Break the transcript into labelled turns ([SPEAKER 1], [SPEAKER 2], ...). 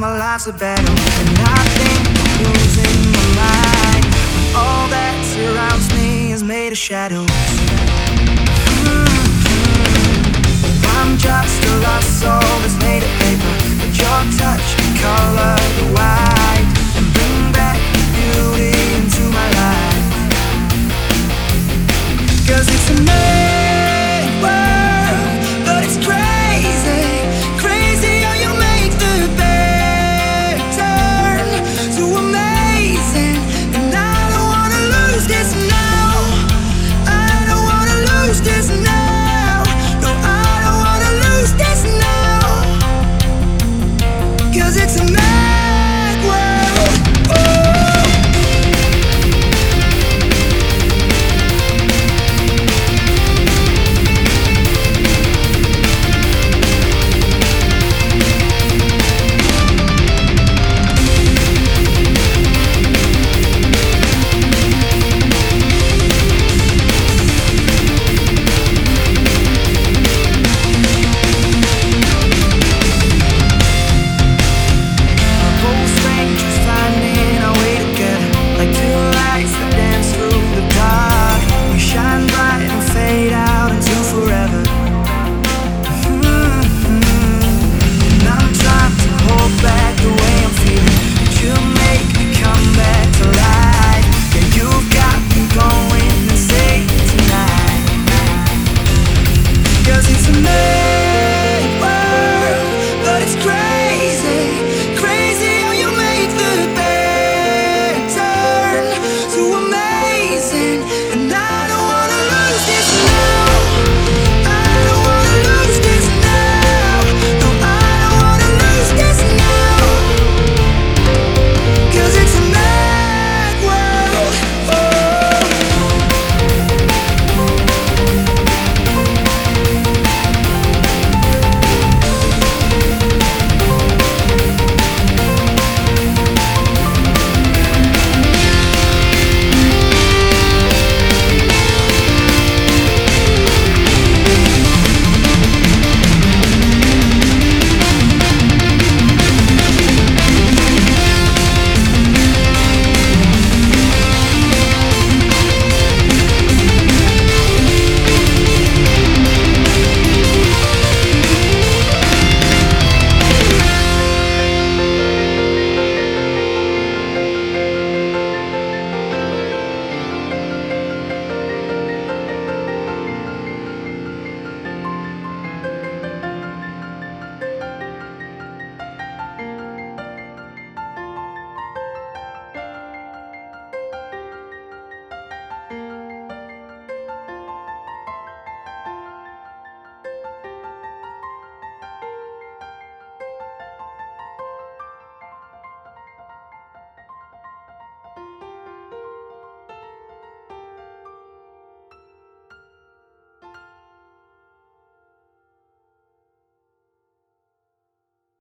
[SPEAKER 1] my life's a battle, and I think I'm losing my mind. All that surrounds me is made of shadows.